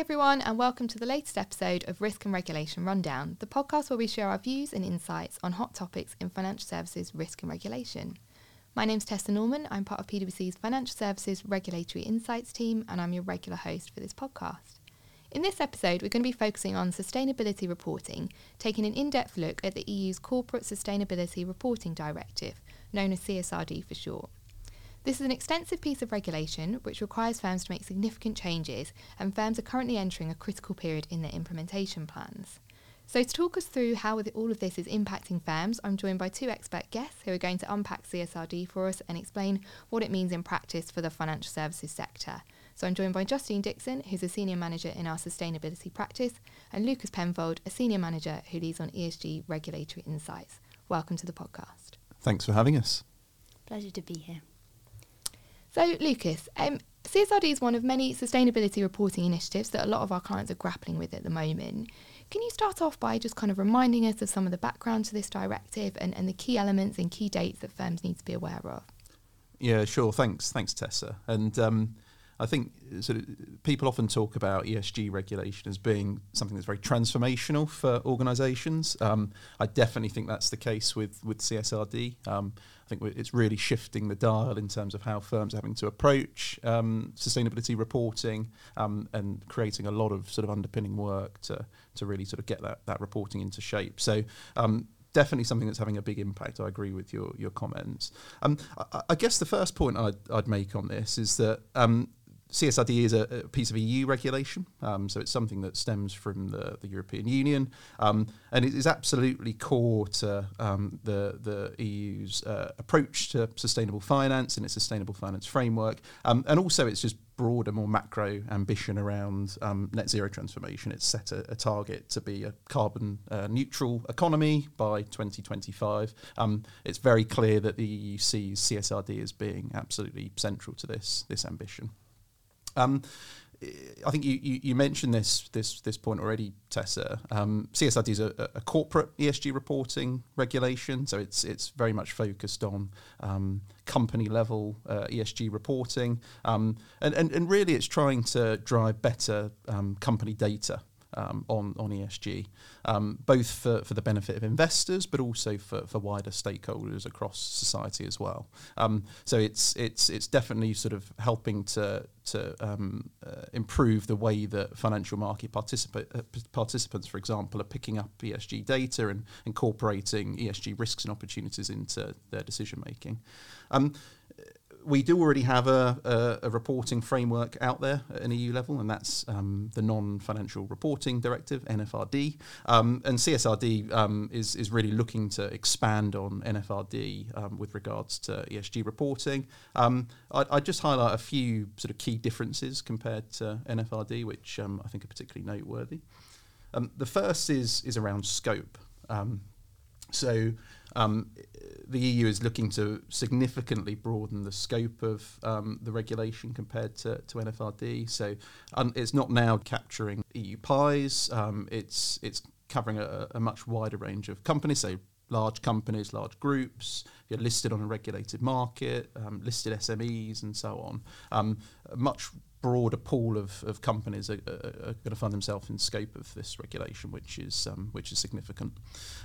everyone, and welcome to the latest episode of Risk and Regulation Rundown, the podcast where we share our views and insights on hot topics in financial services risk and regulation. My name's Tessa Norman. I'm part of PwC's Financial Services Regulatory Insights team, and I'm your regular host for this podcast. In this episode, we're going to be focusing on sustainability reporting, taking an in depth look at the EU's Corporate Sustainability Reporting Directive, known as CSRD for short. This is an extensive piece of regulation which requires firms to make significant changes, and firms are currently entering a critical period in their implementation plans. So, to talk us through how all of this is impacting firms, I'm joined by two expert guests who are going to unpack CSRD for us and explain what it means in practice for the financial services sector. So, I'm joined by Justine Dixon, who's a senior manager in our sustainability practice, and Lucas Penfold, a senior manager who leads on ESG regulatory insights. Welcome to the podcast. Thanks for having us. Pleasure to be here. So, Lucas, um, CSRD is one of many sustainability reporting initiatives that a lot of our clients are grappling with at the moment. Can you start off by just kind of reminding us of some of the background to this directive and, and the key elements and key dates that firms need to be aware of? Yeah, sure. Thanks, thanks, Tessa. And um, I think sort of people often talk about ESG regulation as being something that's very transformational for organisations. Um, I definitely think that's the case with with CSRD. Um, I think it's really shifting the dial in terms of how firms are having to approach um, sustainability reporting um, and creating a lot of sort of underpinning work to to really sort of get that that reporting into shape. So um, definitely something that's having a big impact. I agree with your your comments. Um, I, I, guess the first point I'd, I'd make on this is that um, CSRD is a, a, piece of EU regulation, um, so it's something that stems from the, the European Union, um, and it is absolutely core to um, the the EU's uh, approach to sustainable finance and its sustainable finance framework, um, and also it's just broader, more macro ambition around um, net zero transformation. It's set a, a target to be a carbon uh, neutral economy by 2025. Um, it's very clear that the EU sees CSRD as being absolutely central to this this ambition. Um, I think you, you, you, mentioned this this this point already, Tessa. Um, CSRD is a, a, corporate ESG reporting regulation, so it's it's very much focused on um, company level uh, ESG reporting, um, and, and and really it's trying to drive better um, company data um, on on ESG, um, both for, for the benefit of investors, but also for, for wider stakeholders across society as well. Um, so it's it's it's definitely sort of helping to to um, uh, improve the way that financial market participa- uh, participants, for example, are picking up ESG data and incorporating ESG risks and opportunities into their decision making. We do already have a, a, a, reporting framework out there at an EU level, and that's um, the Non-Financial Reporting Directive (NFRD). Um, and CSRD um, is is really looking to expand on NFRD um, with regards to ESG reporting. Um, I'd, I'd, just highlight a few sort of key differences compared to NFRD, which um, I think are particularly noteworthy. the first is is around scope. so um, the EU is looking to significantly broaden the scope of um, the regulation compared to, to NFRD. So um, it's not now capturing EU PIEs. Um, it's it's covering a, a, much wider range of companies. So large companies, large groups, you're listed on a regulated market, um, listed SMEs, and so on. Um, a much broader pool of, of companies are, are, are going to find themselves in scope of this regulation, which is which is significant.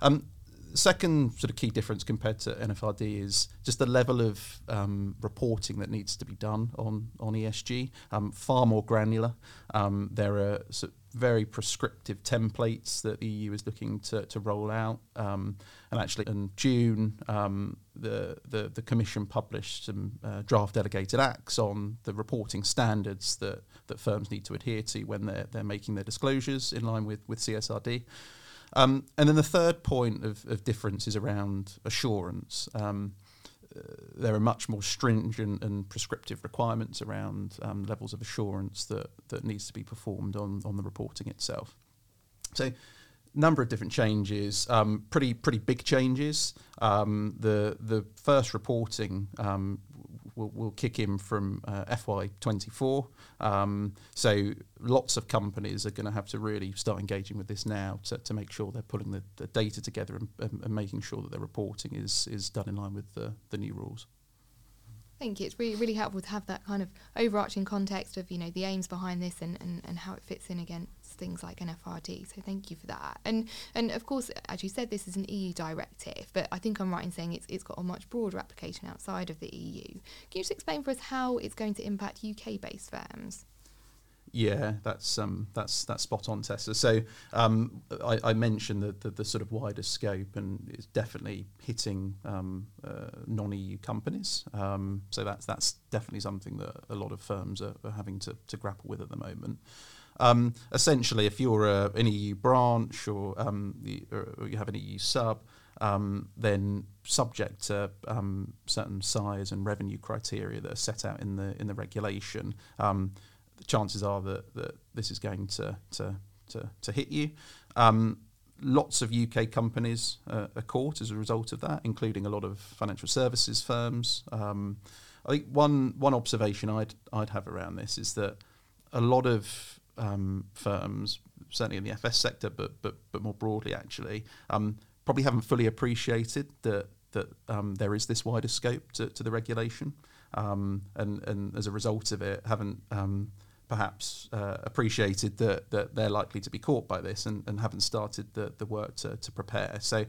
Um, second sort of key difference compared to NFRD is just the level of um, reporting that needs to be done on on ESG. Um, far more granular. Um, there are sort of very prescriptive templates that the EU is looking to, to roll out. Um, and actually, in June, um, the, the, the Commission published some uh, draft delegated acts on the reporting standards that, that firms need to adhere to when they're, they're making their disclosures in line with, with CSRD. Um, and then the third point of, of difference is around assurance. Um, uh, there are much more stringent and prescriptive requirements around um, levels of assurance that, that needs to be performed on, on the reporting itself. So, number of different changes, um, pretty pretty big changes. Um, the the first reporting um, will, will kick in from uh, FY24. Um, so lots of companies are going to have to really start engaging with this now to, to make sure they're pulling the, the data together and, and, and, making sure that their reporting is is done in line with the, the new rules. Thank you. It's really, really helpful to have that kind of overarching context of, you know, the aims behind this and, and, and how it fits in against things like NFRD. So thank you for that. And and of course, as you said, this is an EU directive, but I think I'm right in saying it's it's got a much broader application outside of the EU. Can you just explain for us how it's going to impact UK based firms? Yeah, that's um, that's that's spot on, Tessa. So um, I, I, mentioned the, the, the, sort of wider scope, and it's definitely hitting um, uh, non-EU companies. Um, so that's that's definitely something that a lot of firms are, are having to, to grapple with at the moment. Um, essentially, if you're a, an EU branch or, um, the, or you have an EU sub, then subject to certain size and revenue criteria that are set out in the in the regulation the chances are that, that this is going to, to, to, to hit you. Um, lots of UK companies uh, are caught as a result of that, including a lot of financial services firms. Um, I think one one observation I'd I'd have around this is that a lot of um, firms, certainly in the FS sector, but but but more broadly actually, um, probably haven't fully appreciated that that um, there is this wider scope to, to the regulation, um, and and as a result of it, haven't um, perhaps uh, appreciated that, that they're likely to be caught by this and, and haven't started the, the work to, to prepare. So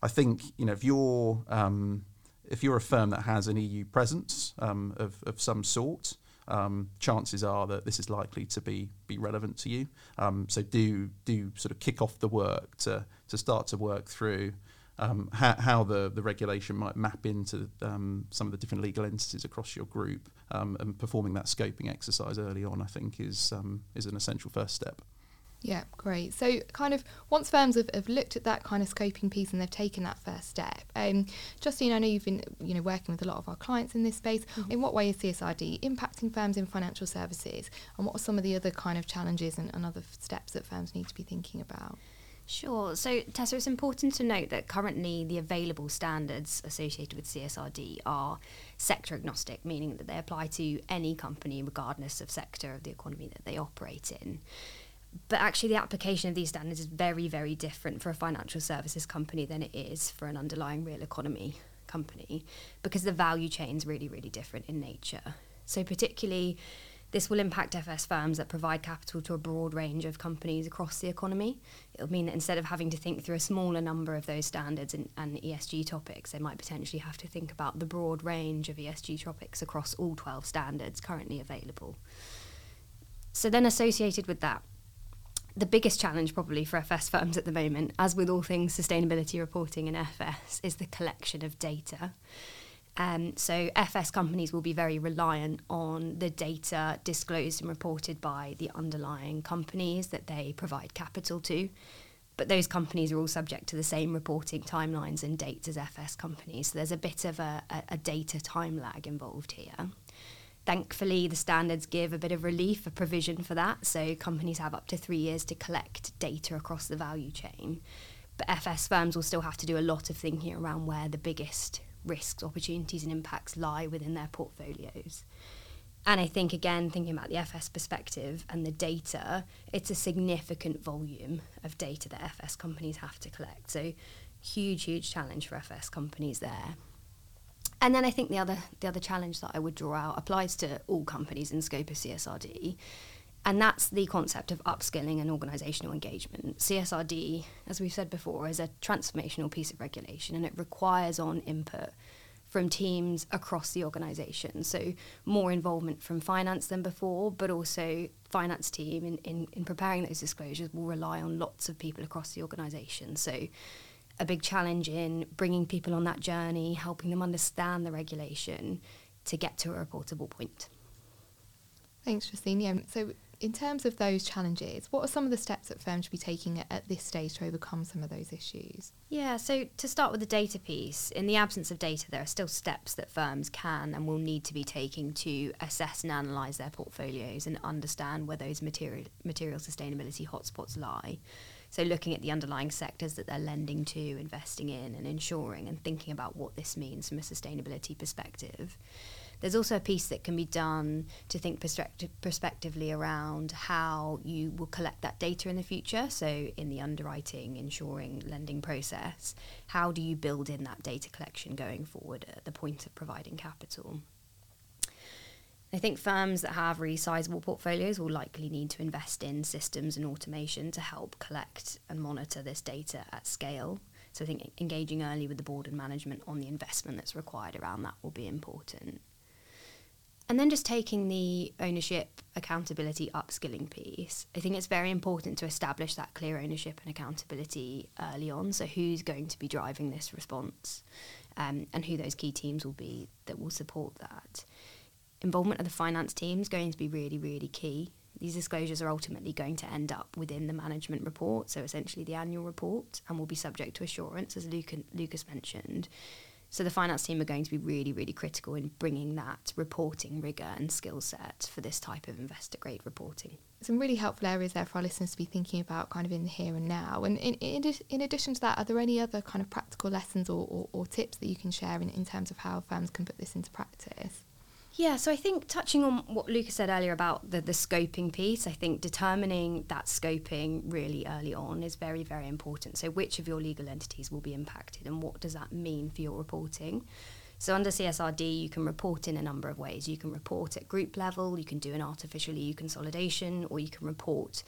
I think you know if you're um, if you're a firm that has an EU presence of, of some sort, um, chances are that this is likely to be be relevant to you. Um, so do do sort of kick off the work to to start to work through um, how, how, the, the regulation might map into um, some of the different legal entities across your group um, and performing that scoping exercise early on, I think, is, um, is an essential first step. Yeah, great. So, kind of once firms have, have looked at that kind of scoping piece and they've taken that first step, um, Justine, I know you've been you know working with a lot of our clients in this space. Mm-hmm. In what way is CSRD impacting firms in financial services, and what are some of the other kind of challenges and, and other steps that firms need to be thinking about? Sure. So, Tessa, it's important to note that currently the available standards associated with CSRD are sector agnostic, meaning that they apply to any company regardless of sector of the economy that they operate in. But actually, the application of these standards is very, very different for a financial services company than it is for an underlying real economy company because the value chain is really, really different in nature. So, particularly, this will impact FS firms that provide capital to a broad range of companies across the economy. It'll mean that instead of having to think through a smaller number of those standards and, and ESG topics, they might potentially have to think about the broad range of ESG topics across all 12 standards currently available. So, then associated with that, the biggest challenge probably for FS firms at the moment, as with all things sustainability reporting in FS, is the collection of data. Um, so FS companies will be very reliant on the data disclosed and reported by the underlying companies that they provide capital to. But those companies are all subject to the same reporting timelines and dates as FS companies. So there's a bit of a, a, a data time lag involved here. Thankfully, the standards give a bit of relief, a provision for that. So companies have up to three years to collect data across the value chain. But FS firms will still have to do a lot of thinking around where the biggest risks, opportunities, and impacts lie within their portfolios. And I think, again, thinking about the FS perspective and the data, it's a significant volume of data that FS companies have to collect. So, huge, huge challenge for FS companies there. And then I think the other the other challenge that I would draw out applies to all companies in scope of CSRD, and that's the concept of upskilling and organisational engagement. CSRD, as we've said before, is a transformational piece of regulation and it requires on input from teams across the organisation. So more involvement from finance than before, but also finance team in, in, in preparing those disclosures will rely on lots of people across the organisation. So a big challenge in bringing people on that journey, helping them understand the regulation to get to a reportable point. Thanks, Justine. Yeah, um, so in terms of those challenges, what are some of the steps that firms should be taking at, this stage to overcome some of those issues? Yeah, so to start with the data piece, in the absence of data, there are still steps that firms can and will need to be taking to assess and analyse their portfolios and understand where those material, material sustainability hotspots lie. So, looking at the underlying sectors that they're lending to, investing in, and insuring, and thinking about what this means from a sustainability perspective. There's also a piece that can be done to think perspective, prospectively around how you will collect that data in the future. So, in the underwriting, insuring, lending process, how do you build in that data collection going forward at the point of providing capital? I think firms that have really sizable portfolios will likely need to invest in systems and automation to help collect and monitor this data at scale. So I think engaging early with the board and management on the investment that's required around that will be important. And then just taking the ownership, accountability, upskilling piece, I think it's very important to establish that clear ownership and accountability early on. So, who's going to be driving this response um, and who those key teams will be that will support that. Involvement of the finance team is going to be really, really key. These disclosures are ultimately going to end up within the management report, so essentially the annual report, and will be subject to assurance, as Lucas mentioned. So the finance team are going to be really, really critical in bringing that reporting rigor and skill set for this type of investor grade reporting. Some really helpful areas there for our listeners to be thinking about kind of in the here and now. And in, in, in addition to that, are there any other kind of practical lessons or, or, or tips that you can share in, in terms of how firms can put this into practice? Yeah, so I think touching on what Lucas said earlier about the, the scoping piece, I think determining that scoping really early on is very, very important. So, which of your legal entities will be impacted and what does that mean for your reporting? So, under CSRD, you can report in a number of ways. You can report at group level, you can do an artificial EU consolidation, or you can report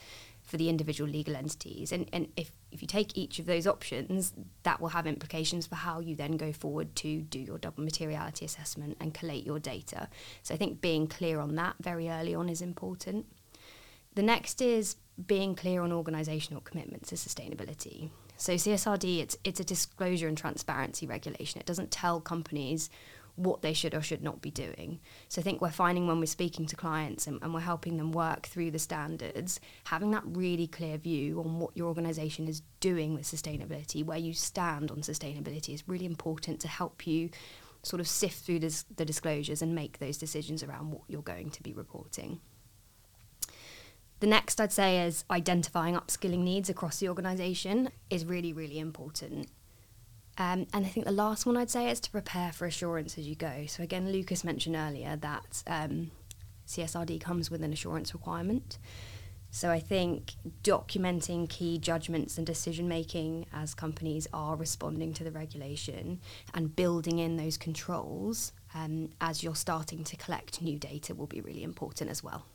for the individual legal entities. And, and if, if you take each of those options, that will have implications for how you then go forward to do your double materiality assessment and collate your data. So I think being clear on that very early on is important. The next is being clear on organisational commitments to sustainability. So CSRD, it's it's a disclosure and transparency regulation. It doesn't tell companies what they should or should not be doing. So I think we're finding when we're speaking to clients and, and, we're helping them work through the standards, having that really clear view on what your organisation is doing with sustainability, where you stand on sustainability is really important to help you sort of sift through this, the disclosures and make those decisions around what you're going to be reporting. The next I'd say is identifying upskilling needs across the organisation is really, really important. Um, and I think the last one I'd say is to prepare for assurance as you go. So again, Lucas mentioned earlier that um, CSRD comes with an assurance requirement. So I think documenting key judgments and decision making as companies are responding to the regulation and building in those controls um, as you're starting to collect new data will be really important as well.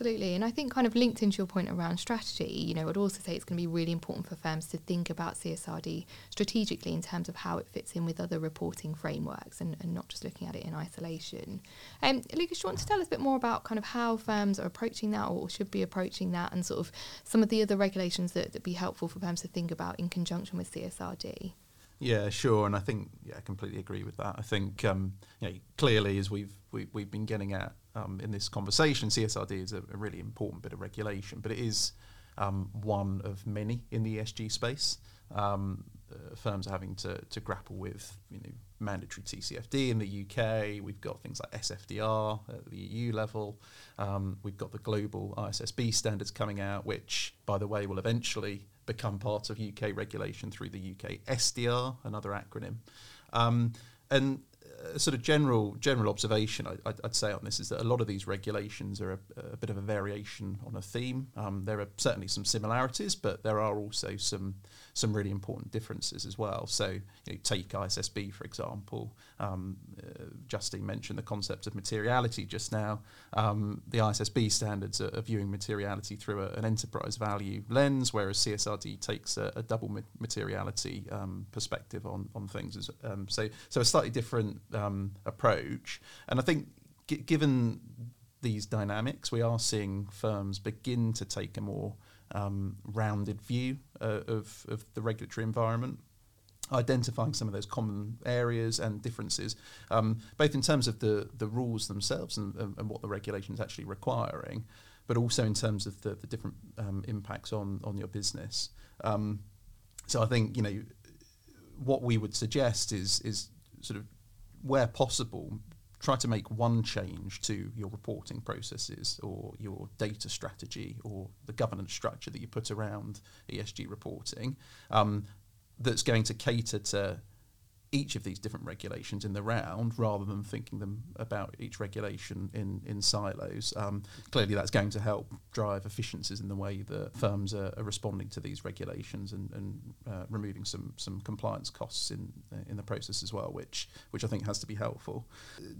Absolutely. And I think kind of linked into your point around strategy, you know, I'd also say it's going to be really important for firms to think about CSRD strategically in terms of how it fits in with other reporting frameworks and, and not just looking at it in isolation. Um, Lucas, do you want to tell us a bit more about kind of how firms are approaching that or should be approaching that and sort of some of the other regulations that would be helpful for firms to think about in conjunction with CSRD? Yeah, sure, and I think yeah, I completely agree with that. I think um, you know, clearly, as we've we, have we have been getting at um, in this conversation, CSRD is a, a, really important bit of regulation, but it is um, one of many in the ESG space. Um, uh, firms are having to, to grapple with you know mandatory TCFD in the UK. We've got things like SFDR at the EU level. Um, we've got the global ISSB standards coming out, which, by the way, will eventually become part of UK regulation through the UK SDR, another acronym. Um, and a sort of general general observation I, would say on this is that a lot of these regulations are a, a bit of a variation on a theme. Um, there are certainly some similarities, but there are also some some really important differences as well. So, you know, take ISSB for example. Um, uh, Justine mentioned the concept of materiality just now. Um, the ISSB standards are, are, viewing materiality through a, an enterprise value lens, whereas CSRD takes a, a double materiality um, perspective on on things. Um, so, so a slightly different um, approach. And I think, g- given these dynamics, we are seeing firms begin to take a more um, rounded view uh, of, of the regulatory environment identifying some of those common areas and differences, um, both in terms of the, the rules themselves and, and, what the regulation is actually requiring, but also in terms of the, the different um, impacts on, on your business. Um, so I think you know what we would suggest is is sort of where possible, try to make one change to your reporting processes or your data strategy or the governance structure that you put around ESG reporting um, that's going to cater to each of these different regulations in the round rather than thinking them about each regulation in, in silos. Um, clearly, that's going to help drive efficiencies in the way that firms are, are responding to these regulations and, and uh, removing some, some compliance costs in, in the process as well, which, which I think has to be helpful.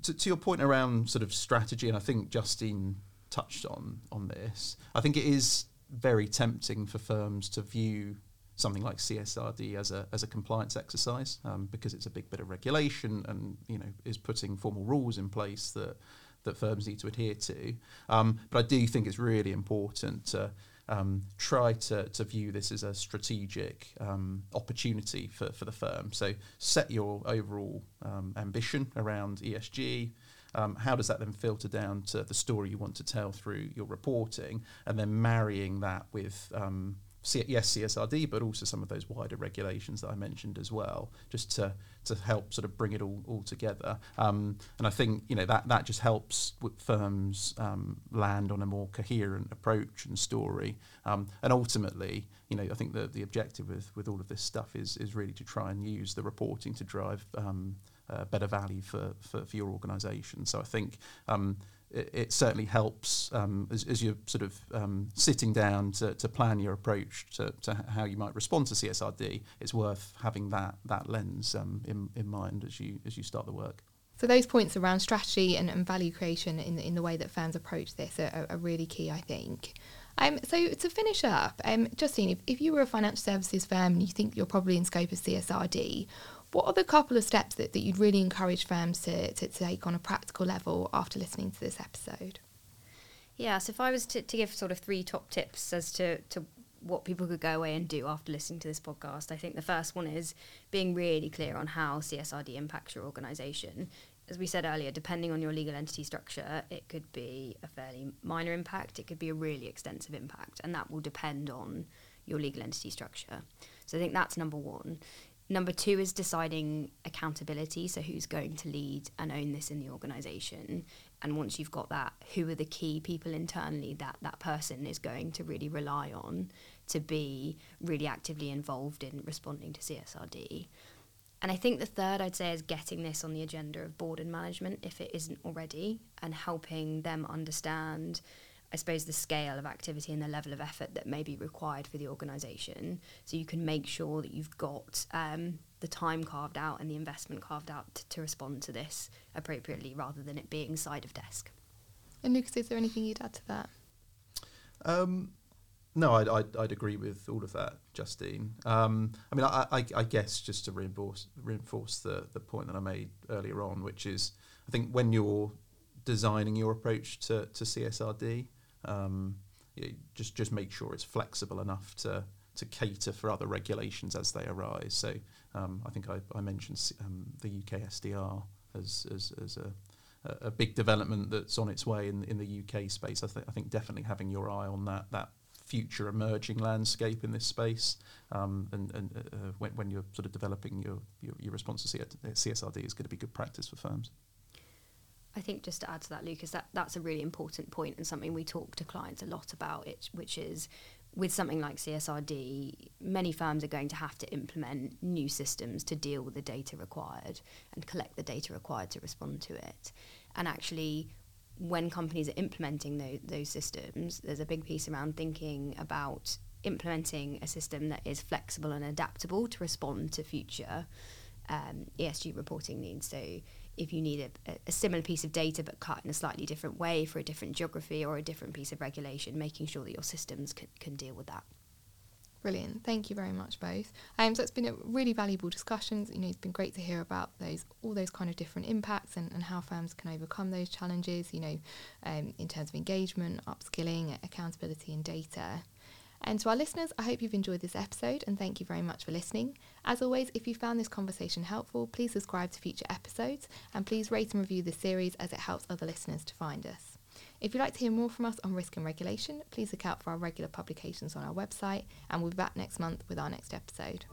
To, to your point around sort of strategy, and I think Justine touched on, on this, I think it is very tempting for firms to view something like CSRD as a as a compliance exercise um, because it's a big bit of regulation and you know is putting formal rules in place that that firms need to adhere to. Um, but I do think it's really important to um, try to, to view this as a strategic um, opportunity for, for the firm. So set your overall um, ambition around ESG. Um, how does that then filter down to the story you want to tell through your reporting, and then marrying that with um, yes, CSRD, but also some of those wider regulations that I mentioned as well, just to to help sort of bring it all, all together. Um, and I think you know that that just helps firms um, land on a more coherent approach and story. Um, and ultimately, you know, I think the the objective with with all of this stuff is is really to try and use the reporting to drive um, uh, better value for, for, for your organisation. So I think um, it, certainly helps um, as, as, you're sort of um, sitting down to, to, plan your approach to, to, how you might respond to CSRD. It's worth having that that lens um, in, in mind as you as you start the work. So those points around strategy and, and value creation in the, in the way that firms approach this are, are really key, I think. Um, so to finish up, um, Justine, if, if you were a financial services firm and you think you're probably in scope of CSRD, what are the couple of steps that, that you'd really encourage firms to, to, take on a practical level after listening to this episode? Yeah, so if I was to, to give sort of three top tips as to, to what people could go away and do after listening to this podcast, I think the first one is being really clear on how CSRD impacts your organisation. As we said earlier, depending on your legal entity structure, it could be a fairly minor impact, it could be a really extensive impact, and that will depend on your legal entity structure. So I think that's number one. Number two is deciding accountability. So, who's going to lead and own this in the organization? And once you've got that, who are the key people internally that that person is going to really rely on to be really actively involved in responding to CSRD? And I think the third I'd say is getting this on the agenda of board and management if it isn't already, and helping them understand I suppose, the scale of activity and the level of effort that may be required for the organisation. So you can make sure that you've got um, the time carved out and the investment carved out to, to respond to this appropriately rather than it being side of desk. And Lucas, is there anything you'd add to that? Um, no, I'd, I'd, I'd, agree with all of that, Justine. Um, I mean, I, I, I, guess just to reinforce reinforce the, the point that I made earlier on, which is I think when you're designing your approach to, to CSRD, um, just just make sure it's flexible enough to to cater for other regulations as they arise. So um, I think I, I mentioned um, the UK SDR as as, as a a big development that's on its way in, in the UK space. I, th- I think definitely having your eye on that that future emerging landscape in this space, um, and, and uh, when, when, you're sort of developing your, your, your response to CSRD is going to be good practice for firms. I think just to add to that, Lucas, that, that's a really important point and something we talk to clients a lot about, it, which is with something like CSRD, many firms are going to have to implement new systems to deal with the data required and collect the data required to respond to it. And actually, when companies are implementing those, those systems, there's a big piece around thinking about implementing a system that is flexible and adaptable to respond to future um, ESG reporting needs. So if you need a, a, similar piece of data but cut in a slightly different way for a different geography or a different piece of regulation, making sure that your systems can, can deal with that. Brilliant. Thank you very much, both. Um, so it's been a really valuable discussion. You know, it's been great to hear about those all those kind of different impacts and, and how firms can overcome those challenges. You know, um, in terms of engagement, upskilling, accountability, and data. And to our listeners, I hope you've enjoyed this episode and thank you very much for listening. As always, if you found this conversation helpful, please subscribe to future episodes and please rate and review this series as it helps other listeners to find us. If you'd like to hear more from us on risk and regulation, please look out for our regular publications on our website and we'll be back next month with our next episode.